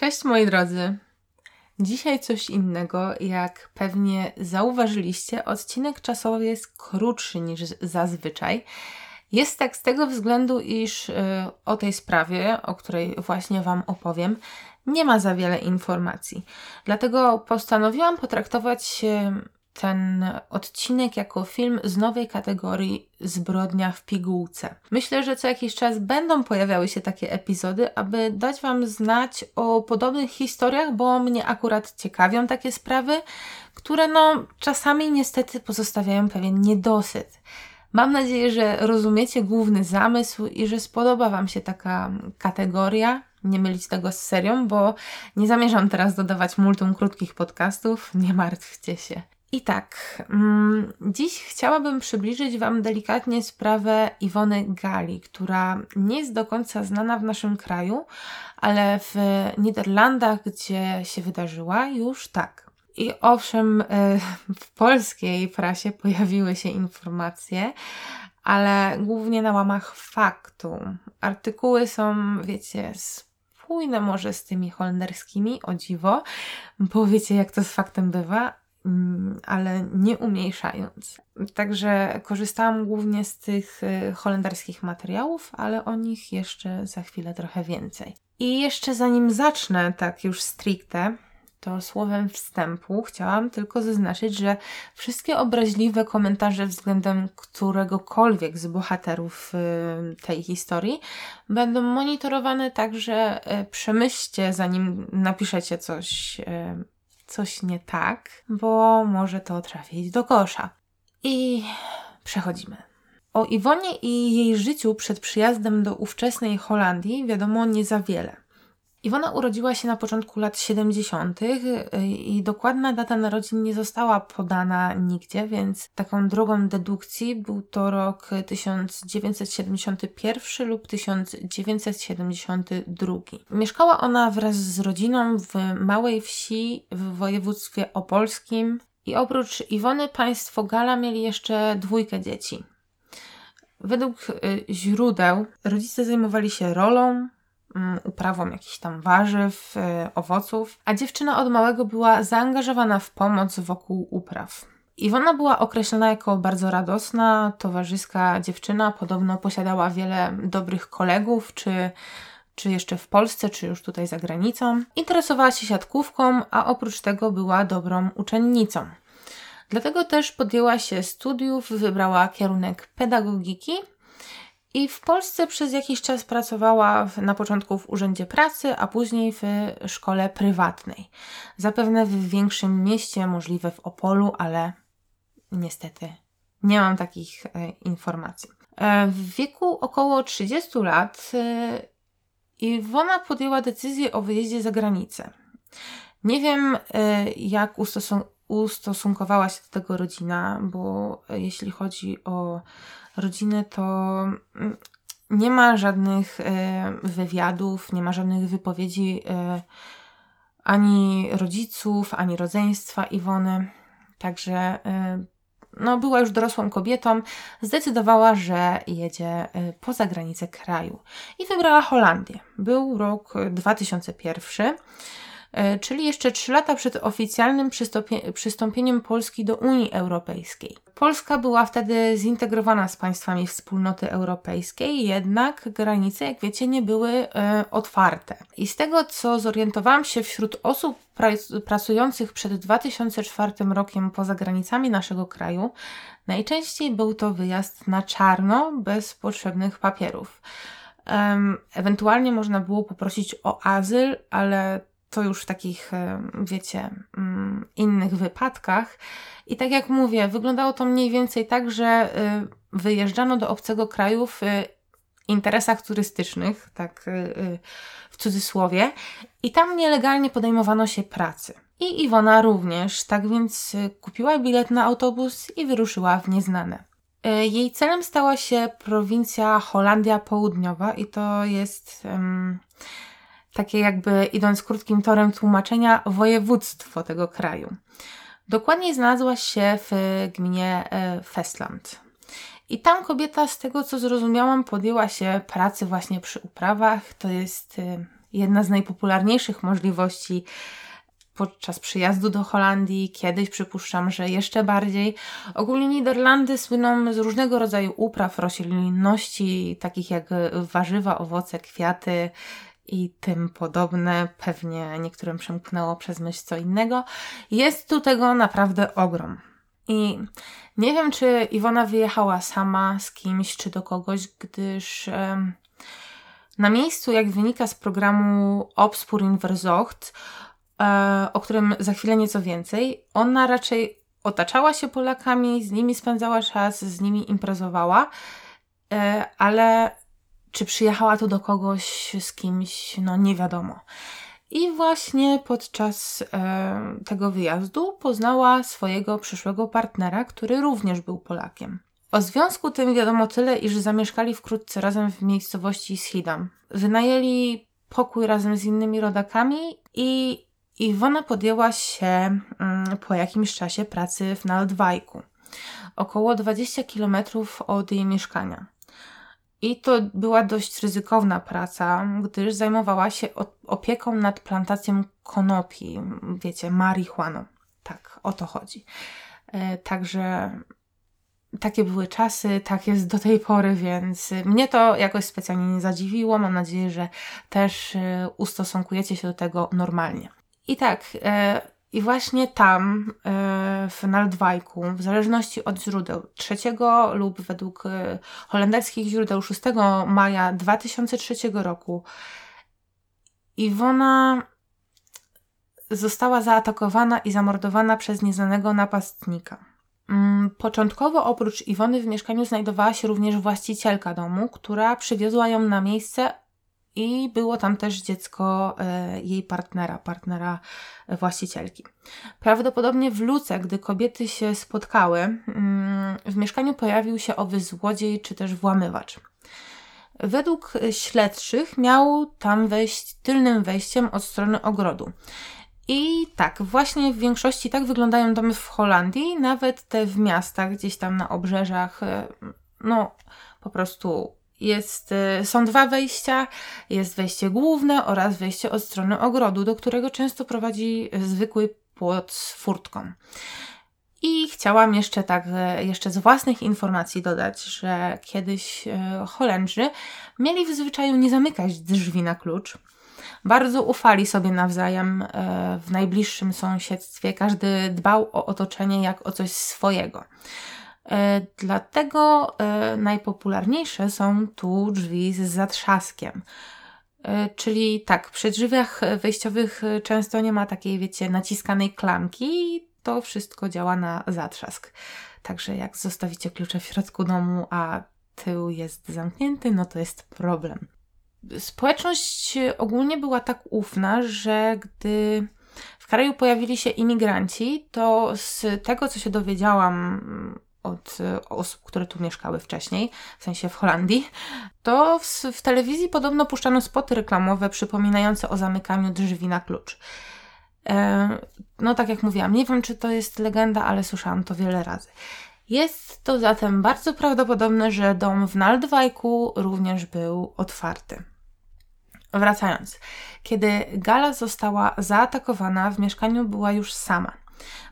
Cześć moi drodzy. Dzisiaj coś innego, jak pewnie zauważyliście, odcinek czasowy jest krótszy niż zazwyczaj. Jest tak z tego względu, iż y, o tej sprawie, o której właśnie Wam opowiem, nie ma za wiele informacji. Dlatego postanowiłam potraktować ten odcinek jako film z nowej kategorii Zbrodnia w pigułce. Myślę, że co jakiś czas będą pojawiały się takie epizody, aby dać Wam znać o podobnych historiach, bo mnie akurat ciekawią takie sprawy, które no czasami niestety pozostawiają pewien niedosyt. Mam nadzieję, że rozumiecie główny zamysł i że spodoba Wam się taka kategoria. Nie mylić tego z serią, bo nie zamierzam teraz dodawać multum krótkich podcastów, nie martwcie się. I tak, mm, dziś chciałabym przybliżyć Wam delikatnie sprawę Iwony Gali, która nie jest do końca znana w naszym kraju, ale w Niderlandach, gdzie się wydarzyła, już tak. I owszem, e, w polskiej prasie pojawiły się informacje, ale głównie na łamach faktu. Artykuły są, wiecie, spójne może z tymi holenderskimi, o dziwo, bo wiecie, jak to z faktem bywa, ale nie umniejszając. Także korzystałam głównie z tych y, holenderskich materiałów, ale o nich jeszcze za chwilę trochę więcej. I jeszcze zanim zacznę, tak już stricte, to słowem wstępu chciałam tylko zaznaczyć, że wszystkie obraźliwe komentarze względem któregokolwiek z bohaterów y, tej historii będą monitorowane, także y, przemyślcie, zanim napiszecie coś coś nie tak, bo może to trafić do kosza. I przechodzimy. O Iwonie i jej życiu przed przyjazdem do ówczesnej Holandii wiadomo nie za wiele. Iwona urodziła się na początku lat 70. i dokładna data narodzin nie została podana nigdzie, więc taką drogą dedukcji był to rok 1971 lub 1972. Mieszkała ona wraz z rodziną w małej wsi w województwie opolskim i oprócz Iwony państwo Gala mieli jeszcze dwójkę dzieci. Według y, źródeł rodzice zajmowali się rolą, uprawą jakichś tam warzyw, y, owoców, a dziewczyna od małego była zaangażowana w pomoc wokół upraw. Iwona była określona jako bardzo radosna, towarzyska dziewczyna, podobno posiadała wiele dobrych kolegów, czy, czy jeszcze w Polsce, czy już tutaj za granicą. Interesowała się siatkówką, a oprócz tego była dobrą uczennicą. Dlatego też podjęła się studiów, wybrała kierunek pedagogiki i w Polsce przez jakiś czas pracowała w, na początku w Urzędzie Pracy, a później w szkole prywatnej. Zapewne w większym mieście, możliwe w Opolu, ale niestety nie mam takich e, informacji. E, w wieku około 30 lat e, Iwona podjęła decyzję o wyjeździe za granicę. Nie wiem, e, jak ustosun ustosunkowała się do tego rodzina, bo jeśli chodzi o rodzinę, to mm, nie ma żadnych e, wywiadów, nie ma żadnych wypowiedzi e, ani rodziców, ani rodzeństwa Iwony. Także e, no, była już dorosłą kobietą, zdecydowała, że jedzie poza granicę kraju i wybrała Holandię. Był rok 2001. E, czyli jeszcze 3 lata przed oficjalnym przystąpieniem Polski do Unii Europejskiej. Polska była wtedy zintegrowana z państwami wspólnoty europejskiej, jednak granice, jak wiecie, nie były e, otwarte. I z tego, co zorientowałam się wśród osób pracujących przed 2004 rokiem poza granicami naszego kraju, najczęściej był to wyjazd na czarno, bez potrzebnych papierów. Ewentualnie można było poprosić o azyl, ale to już w takich, e, wiecie, mm, innych wypadkach. I tak jak mówię, wyglądało to mniej więcej tak, że e, wyjeżdżano do obcego kraju w e, interesach turystycznych, tak w cudzysłowie, i tam nielegalnie podejmowano się pracy. I Iwona również, tak więc kupiła bilet na autobus i wyruszyła w nieznane. Jej celem stała się prowincja Holandia Południowa i to jest. Um, takie jakby idąc krótkim torem tłumaczenia, województwo tego kraju. Dokładniej znalazła się w gminie e, Festland. I tam kobieta, z tego co zrozumiałam, podjęła się pracy właśnie przy uprawach. To jest e, jedna z najpopularniejszych możliwości podczas przyjazdu do Holandii, kiedyś przypuszczam, że jeszcze bardziej. Ogólnie Niderlandy słyną z różnego rodzaju upraw, roślinności, takich jak warzywa, owoce, kwiaty i tym podobne. Pewnie niektórym przemknęło przez myśl co innego. Jest tu tego naprawdę ogrom. I nie wiem, czy Iwona wyjechała sama z kimś, czy do kogoś, gdyż na miejscu, jak wynika z programu Obspur in Verzocht, e, o którym za chwilę nieco więcej, ona raczej otaczała się Polakami, z nimi spędzała czas, z nimi imprezowała, e, ale czy przyjechała tu do kogoś z kimś, no nie wiadomo. I właśnie podczas e, tego wyjazdu poznała swojego przyszłego partnera, który również był Polakiem. O związku tym wiadomo tyle, iż zamieszkali wkrótce razem w miejscowości Schidam. Wynajęli pokój razem z innymi rodakami i Iwona podjęła się mm, po jakimś czasie pracy w Naldwajku, około 20 km od jej mieszkania. I to była dość ryzykowna praca, gdyż zajmowała się opieką nad plantacją konopi, wiecie, marihuaną. Tak, o to chodzi. E, także takie były czasy, tak jest do tej pory, więc mnie to jakoś specjalnie nie zadziwiło. Mam nadzieję, że też e, ustosunkujecie się do tego normalnie. I tak, e, i właśnie tam, e, w Naldwajku, w zależności od źródeł, 3 lub według e, holenderskich źródeł 6 maja 2003 roku, Iwona została zaatakowana i zamordowana przez nieznanego napastnika. Mm, początkowo oprócz Iwony w mieszkaniu znajdowała się również właścicielka domu, która przywiozła ją na miejsce i było tam też dziecko e, jej partnera, partnera właścicielki. Prawdopodobnie w Luce, gdy kobiety się spotkały, mm, w mieszkaniu pojawił się owy złodziej czy też włamywacz. Według śledczych miał tam wejść tylnym wejściem od strony ogrodu. I tak, właśnie w większości tak wyglądają domy w Holandii, nawet te w miastach, gdzieś tam na obrzeżach, e, no po prostu jest, y, są dwa wejścia. Jest wejście główne oraz wejście od strony ogrodu, do którego często prowadzi zwykły płot z furtką. I chciałam jeszcze tak, e, jeszcze z własnych informacji dodać, że kiedyś e, Holendrzy mieli w zwyczaju nie zamykać drzwi na klucz. Bardzo ufali sobie nawzajem e, w najbliższym sąsiedztwie. Każdy dbał o otoczenie jak o coś swojego. E, dlatego e, najpopularniejsze są tu drzwi z zatrzaskiem. E, czyli tak, przy drzwiach wejściowych często nie ma takiej, wiecie, naciskanej klamki, to wszystko działa na zatrzask. Także jak zostawicie klucze w środku domu, a tył jest zamknięty, no to jest problem. Społeczność ogólnie była tak ufna, że gdy w kraju pojawili się imigranci, to z tego, co się dowiedziałam od e, osób, które tu mieszkały wcześniej, w sensie w Holandii, to w, w, telewizji podobno puszczano spoty reklamowe przypominające o zamykaniu drzwi na klucz. E, no, tak jak mówiłam, nie wiem, czy to jest legenda, ale słyszałam to wiele razy. Jest to zatem bardzo prawdopodobne, że dom w Naldwajku również był otwarty. Wracając, kiedy Gala została zaatakowana, w mieszkaniu była już sama.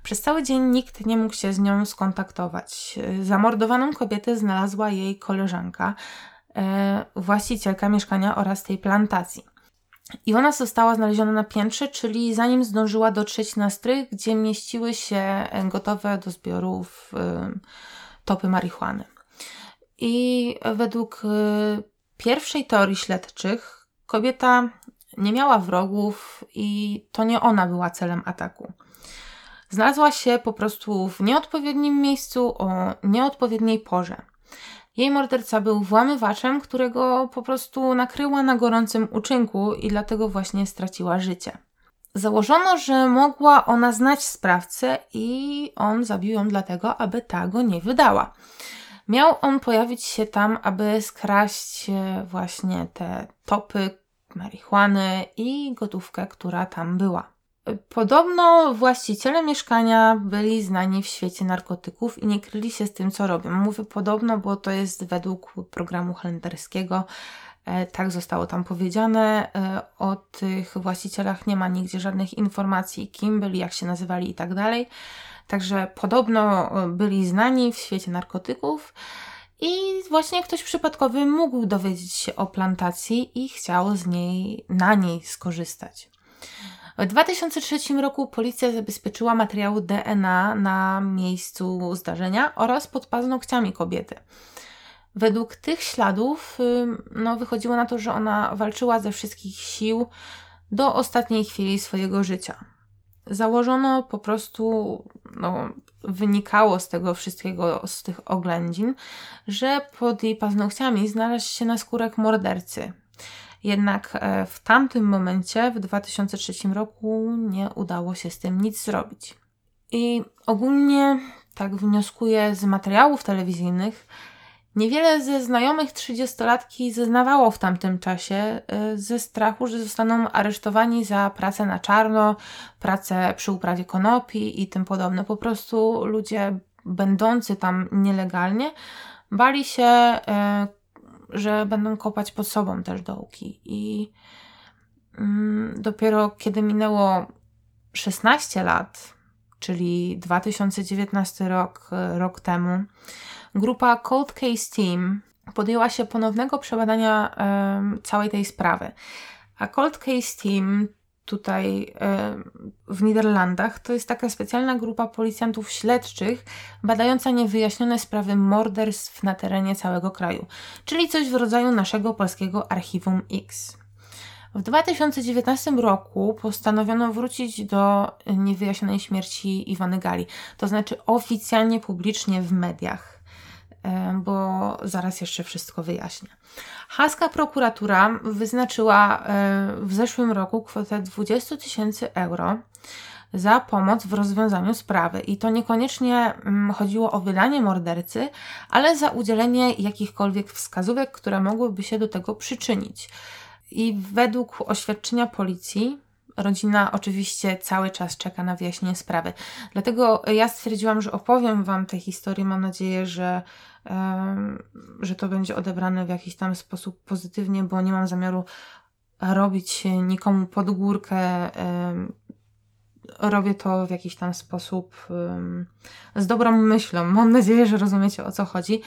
Przez cały dzień nikt nie mógł się z nią skontaktować. Zamordowaną kobietę znalazła jej koleżanka, e, właścicielka mieszkania oraz tej plantacji. I ona została znaleziona na piętrze, czyli zanim zdążyła dotrzeć na strych, gdzie mieściły się gotowe do zbiorów e, topy marihuany. I według e, pierwszej teorii śledczych kobieta nie miała wrogów i to nie ona była celem ataku. Znalazła się po prostu w nieodpowiednim miejscu o nieodpowiedniej porze. Jej morderca był włamywaczem, którego po prostu nakryła na gorącym uczynku i dlatego właśnie straciła życie. Założono, że mogła ona znać sprawcę i on zabił ją dlatego, aby ta go nie wydała. Miał on pojawić się tam, aby skraść e, właśnie te topy marihuany i gotówkę, która tam była. Podobno właściciele mieszkania byli znani w świecie narkotyków i nie kryli się z tym, co robią. Mówię podobno, bo to jest według programu holenderskiego E, tak zostało tam powiedziane. E, o tych właścicielach nie ma nigdzie żadnych informacji, kim byli, jak się nazywali i tak dalej. Także podobno e, byli znani w świecie narkotyków. I właśnie ktoś przypadkowy mógł dowiedzieć się o plantacji i chciał z niej, na niej skorzystać. W 2003 roku policja zabezpieczyła materiały DNA na miejscu zdarzenia oraz pod paznokciami kobiety. Według tych śladów no, wychodziło na to, że ona walczyła ze wszystkich sił do ostatniej chwili swojego życia. Założono po prostu, no, wynikało z tego wszystkiego, z tych oględzin, że pod jej paznokciami znalazł się naskórek mordercy. Jednak e, w tamtym momencie, w 2003 roku, nie udało się z tym nic zrobić. I ogólnie, tak wnioskuję z materiałów telewizyjnych, Niewiele ze znajomych trzydziestolatki zeznawało w tamtym czasie y, ze strachu, że zostaną aresztowani za pracę na czarno, pracę przy uprawie konopi i tym podobne. Po prostu ludzie będący tam nielegalnie bali się, y, że będą kopać pod sobą też dołki. I mm, dopiero kiedy minęło 16 lat, czyli 2019 rok, rok temu, grupa Cold Case Team podjęła się ponownego przebadania całej tej sprawy. A Cold Case Team tutaj w Niderlandach to jest taka specjalna grupa policjantów śledczych badająca niewyjaśnione sprawy morderstw na terenie całego kraju, czyli coś w rodzaju naszego polskiego Archiwum X. W 2019 roku postanowiono wrócić do niewyjaśnionej śmierci Iwony Gali, to znaczy oficjalnie, publicznie w mediach. E, bo zaraz jeszcze wszystko wyjaśnię. Haska prokuratura wyznaczyła e, w zeszłym roku kwotę 20 tysięcy euro za pomoc w rozwiązaniu sprawy. I to niekoniecznie mm, chodziło o wydanie mordercy, ale za udzielenie jakichkolwiek wskazówek, które mogłyby się do tego przyczynić. I według oświadczenia policji, rodzina oczywiście cały czas czeka na wyjaśnienie sprawy. Dlatego ja stwierdziłam, że opowiem Wam tę historię. Mam nadzieję, że że to będzie odebrane w jakiś tam sposób pozytywnie, bo nie mam zamiaru robić nikomu pod górkę. Robię to w jakiś tam sposób z dobrą myślą. Mam nadzieję, że rozumiecie o co chodzi.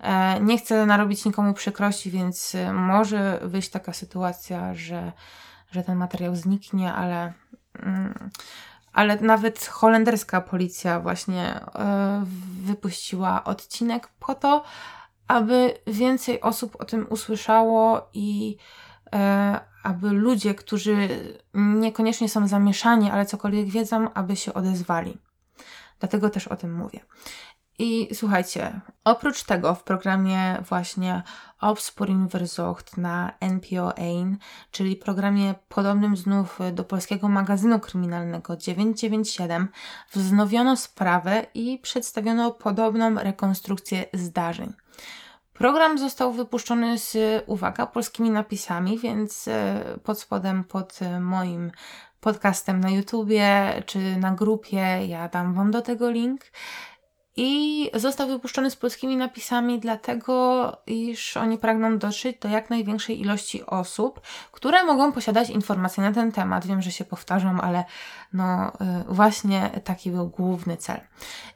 E, nie chcę narobić nikomu przykrości, więc może wyjść taka sytuacja, że, że ten materiał zniknie, ale mm, ale nawet holenderska policja właśnie e, wypuściła odcinek po to, aby więcej osób o tym usłyszało i e, aby ludzie, którzy niekoniecznie są zamieszani, ale cokolwiek wiedzą, aby się odezwali. Dlatego też o tym mówię. I słuchajcie, oprócz tego w programie właśnie Opsporing Verzocht na NPO 1, czyli programie podobnym znów do polskiego magazynu kryminalnego 997, wznowiono sprawę i przedstawiono podobną rekonstrukcję zdarzeń. Program został wypuszczony z, uwaga, polskimi napisami, więc e, pod spodem, pod moim podcastem na YouTubie czy na grupie ja dam Wam do tego link i został wypuszczony z polskimi napisami, dlatego iż oni pragną dotrzeć do jak największej ilości osób, które mogą posiadać informacje na ten temat. Wiem, że się powtarzam, ale no y, właśnie taki był główny cel.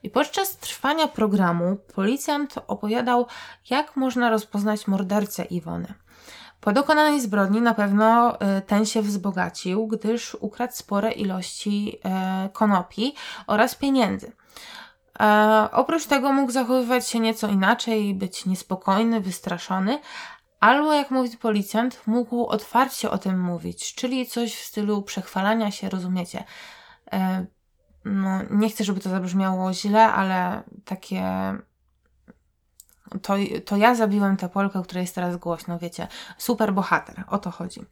I podczas trwania programu policjant opowiadał, jak można rozpoznać mordercę Iwony. Po dokonanej zbrodni na pewno y, ten się wzbogacił, gdyż ukradł spore ilości y, konopi oraz pieniędzy. E, oprócz tego mógł zachowywać się nieco inaczej, być niespokojny, wystraszony, albo jak mówi policjant, mógł otwarcie o tym mówić, czyli coś w stylu przechwalania się, rozumiecie. E, no, nie chcę, żeby to zabrzmiało źle, ale takie. To, to ja zabiłem tę Polkę, która jest teraz głośno, wiecie. Super bohater, o to chodzi.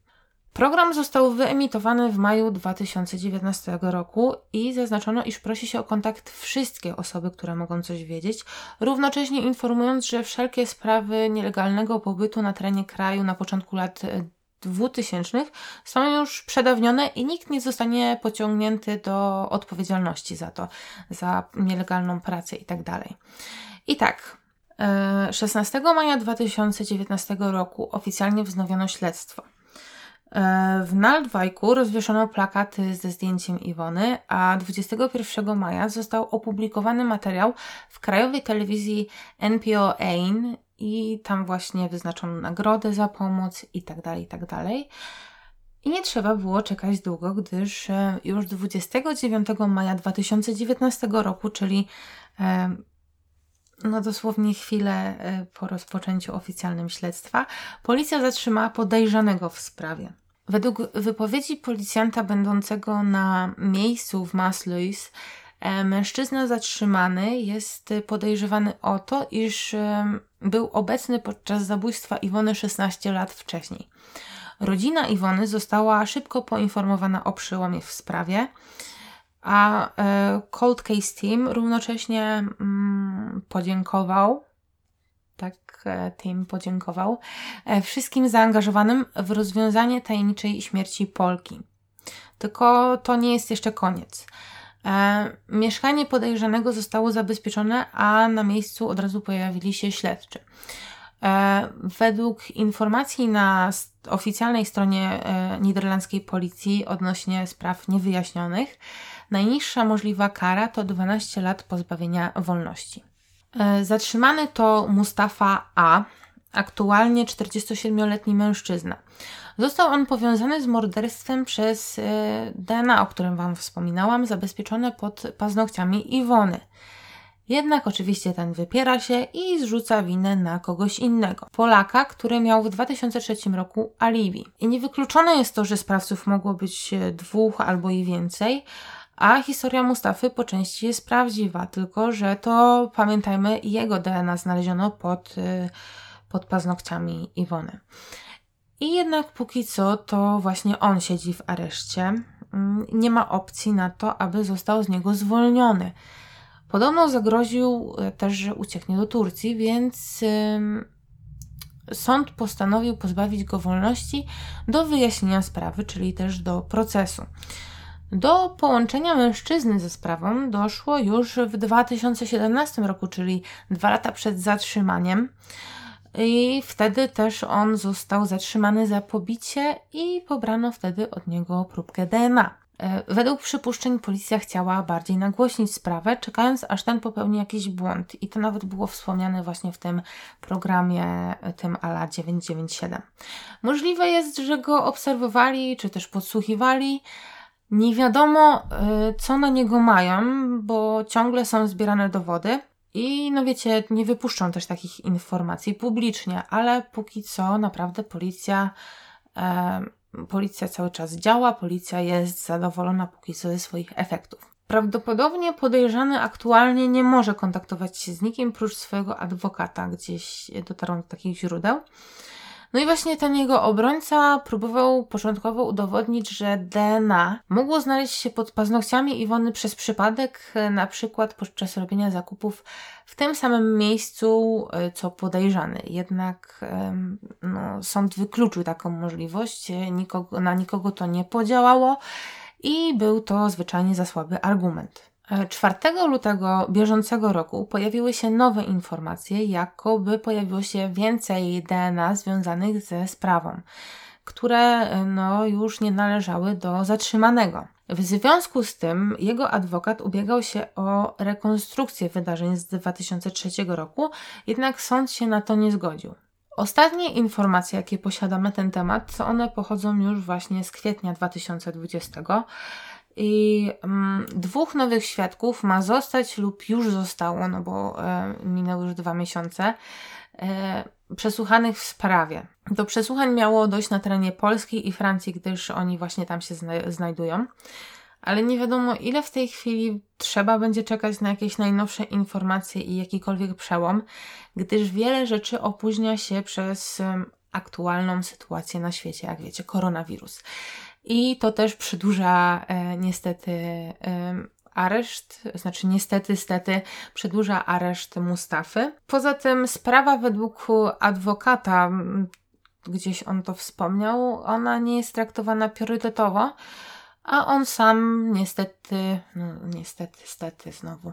Program został wyemitowany w maju 2019 roku i zaznaczono, iż prosi się o kontakt wszystkie osoby, które mogą coś wiedzieć, równocześnie informując, że wszelkie sprawy nielegalnego pobytu na terenie kraju na początku lat 2000 są już przedawnione i nikt nie zostanie pociągnięty do odpowiedzialności za to, za nielegalną pracę itd. Tak I tak, 16 maja 2019 roku oficjalnie wznowiono śledztwo. E, w Naldwajku rozwieszono plakaty ze zdjęciem Iwony, a 21 maja został opublikowany materiał w krajowej telewizji NPO AIN i tam właśnie wyznaczono nagrodę za pomoc i tak dalej, i tak. I nie trzeba było czekać długo, gdyż e, już 29 maja 2019 roku, czyli e, no dosłownie chwilę e, po rozpoczęciu oficjalnym śledztwa, policja zatrzymała podejrzanego w sprawie. Według wypowiedzi policjanta będącego na miejscu w Masluis, e, mężczyzna zatrzymany jest podejrzewany o to, iż e, był obecny podczas zabójstwa Iwony 16 lat wcześniej. Rodzina Iwony została szybko poinformowana o przełomie w sprawie a e, Cold Case Team równocześnie mm, podziękował, tak e, team podziękował, e, wszystkim zaangażowanym w rozwiązanie tajemniczej śmierci Polki. Tylko to nie jest jeszcze koniec. mieszkanie podejrzanego zostało zabezpieczone, a na miejscu od razu pojawili się śledczy. Według informacji na oficjalnej stronie niderlandzkiej policji odnośnie spraw niewyjaśnionych, Najniższa możliwa kara to 12 lat pozbawienia wolności. E, zatrzymany to Mustafa A., aktualnie 47-letni mężczyzna. Został on powiązany z morderstwem przez e, DNA, o którym Wam wspominałam, zabezpieczone pod paznokciami Iwony. Jednak oczywiście ten wypiera się i zrzuca winę na kogoś innego. Polaka, który miał w 2003 roku alibi. I niewykluczone jest to, że sprawców mogło być dwóch albo i więcej, a historia Mustafy po części jest prawdziwa, tylko że to pamiętajmy, jego DNA znaleziono pod, y, pod paznokciami Iwony. I jednak póki co to właśnie on siedzi w areszcie. Mm, nie ma opcji na to, aby został z niego zwolniony. Podobno zagroził y, też, że ucieknie do Turcji, więc sąd postanowił pozbawić go wolności do wyjaśnienia sprawy, czyli też do procesu. Do połączenia mężczyzny ze sprawą doszło już w 2017 roku, czyli dwa lata przed zatrzymaniem. I wtedy też on został zatrzymany za pobicie i pobrano wtedy od niego próbkę DNA. E, według przypuszczeń policja chciała bardziej nagłośnić sprawę, czekając aż ten popełni jakiś błąd. I to nawet było wspomniane właśnie w tym programie, tym ALA 997. Możliwe jest, że go obserwowali, czy też podsłuchiwali, nie wiadomo, y, co na niego mają, bo ciągle są zbierane dowody. I no wiecie, nie wypuszczą też takich informacji publicznie, ale póki co naprawdę policja, e, policja cały czas działa, policja jest zadowolona póki co ze swoich efektów. Prawdopodobnie podejrzany aktualnie nie może kontaktować się z nikim prócz swojego adwokata, gdzieś dotarł do takich źródeł. No i właśnie ten jego obrońca próbował początkowo udowodnić, że DNA mogło znaleźć się pod paznokciami Iwony przez przypadek, na przykład podczas robienia zakupów w tym samym miejscu, e, co podejrzany. Jednak no, sąd wykluczył taką możliwość, nikogo, na nikogo to nie podziałało i był to zwyczajnie za słaby argument. 4 lutego bieżącego roku pojawiły się nowe informacje, jakoby pojawiło się więcej DNA związanych ze sprawą, które no, już nie należały do zatrzymanego. W związku z tym jego adwokat ubiegał się o rekonstrukcję wydarzeń z 2003 roku, jednak sąd się na to nie zgodził. Ostatnie informacje, jakie posiadamy na ten temat, one pochodzą już właśnie z kwietnia 2020 i mm, dwóch nowych świadków ma zostać lub już zostało, no bo e, minęły już dwa miesiące, e, przesłuchanych w sprawie. Do przesłuchań miało dojść na terenie Polski i Francji, gdyż oni właśnie tam się zna znajdują. Ale nie wiadomo, ile w tej chwili trzeba będzie czekać na jakieś najnowsze informacje i jakikolwiek przełom, gdyż wiele rzeczy opóźnia się przez aktualną sytuację na świecie, jak wiecie, koronawirus. I to też przedłuża e, niestety e, areszt, znaczy niestety, stety przedłuża areszt Mustafy. Poza tym sprawa według adwokata, gdzieś on to wspomniał, ona nie jest traktowana priorytetowo, a on sam niestety, no niestety, stety znowu,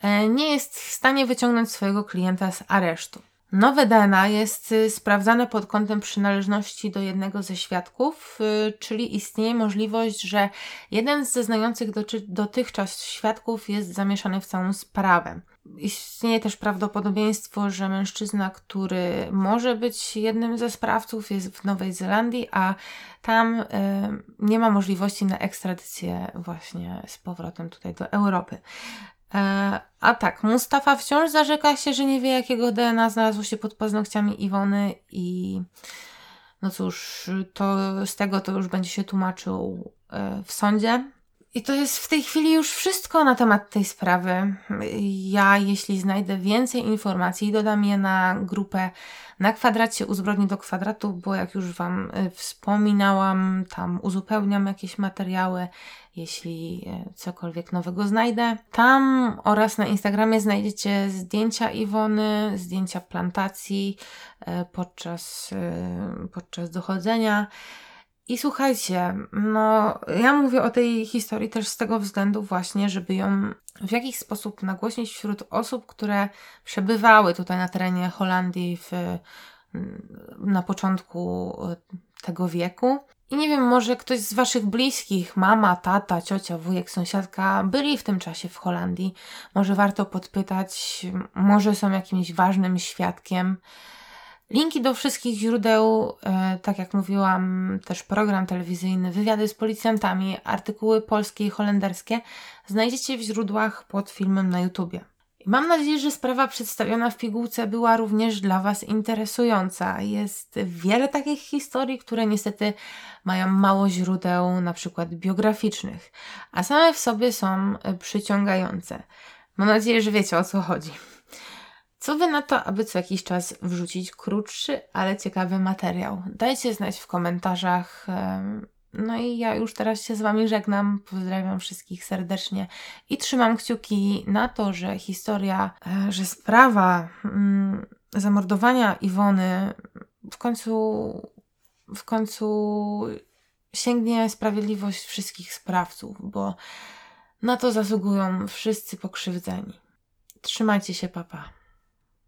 e, nie jest w stanie wyciągnąć swojego klienta z aresztu. Nowe DNA jest y, sprawdzane pod kątem przynależności do jednego ze świadków, y, czyli istnieje możliwość, że jeden z zeznających dotychczas świadków jest zamieszany w całą sprawę. Istnieje też prawdopodobieństwo, że mężczyzna, który może być jednym ze sprawców, jest w Nowej Zelandii, a tam y, nie ma możliwości na ekstradycję właśnie z powrotem tutaj do Europy. E, a tak, Mustafa wciąż zarzeka się, że nie wie, jakiego DNA znalazło się pod paznokciami Iwony i no cóż, to z tego to już będzie się tłumaczył e, w sądzie. I to jest w tej chwili już wszystko na temat tej sprawy. Ja, jeśli znajdę więcej informacji, dodam je na grupę na kwadracie uzbrojni do kwadratu, bo jak już Wam y, wspominałam, tam uzupełniam jakieś materiały, jeśli y, cokolwiek nowego znajdę. Tam oraz na Instagramie znajdziecie zdjęcia Iwony, zdjęcia plantacji y, podczas, podczas dochodzenia. I słuchajcie, no ja mówię o tej historii też z tego względu właśnie, żeby ją w jakiś sposób nagłośnić wśród osób, które przebywały tutaj na terenie Holandii w, na początku tego wieku. I nie wiem, może ktoś z Waszych bliskich, mama, tata, ciocia, wujek, sąsiadka, byli w tym czasie w Holandii. Może warto podpytać, może są jakimś ważnym świadkiem. Linki do wszystkich źródeł, e, tak jak mówiłam, też program telewizyjny, wywiady z policjantami, artykuły polskie i holenderskie znajdziecie w źródłach pod filmem na YouTubie. Mam nadzieję, że sprawa przedstawiona w pigułce była również dla Was interesująca. Jest wiele takich historii, które niestety mają mało źródeł, na przykład biograficznych, a same w sobie są przyciągające. Mam nadzieję, że wiecie o co chodzi. Co wy na to, aby co jakiś czas wrzucić krótszy, ale ciekawy materiał? Dajcie znać w komentarzach. No i ja już teraz się z Wami żegnam. Pozdrawiam wszystkich serdecznie i trzymam kciuki na to, że historia, e, że sprawa mm, zamordowania Iwony w końcu, w końcu sięgnie sprawiedliwość wszystkich sprawców, bo na to zasługują wszyscy pokrzywdzeni. Trzymajcie się, papa.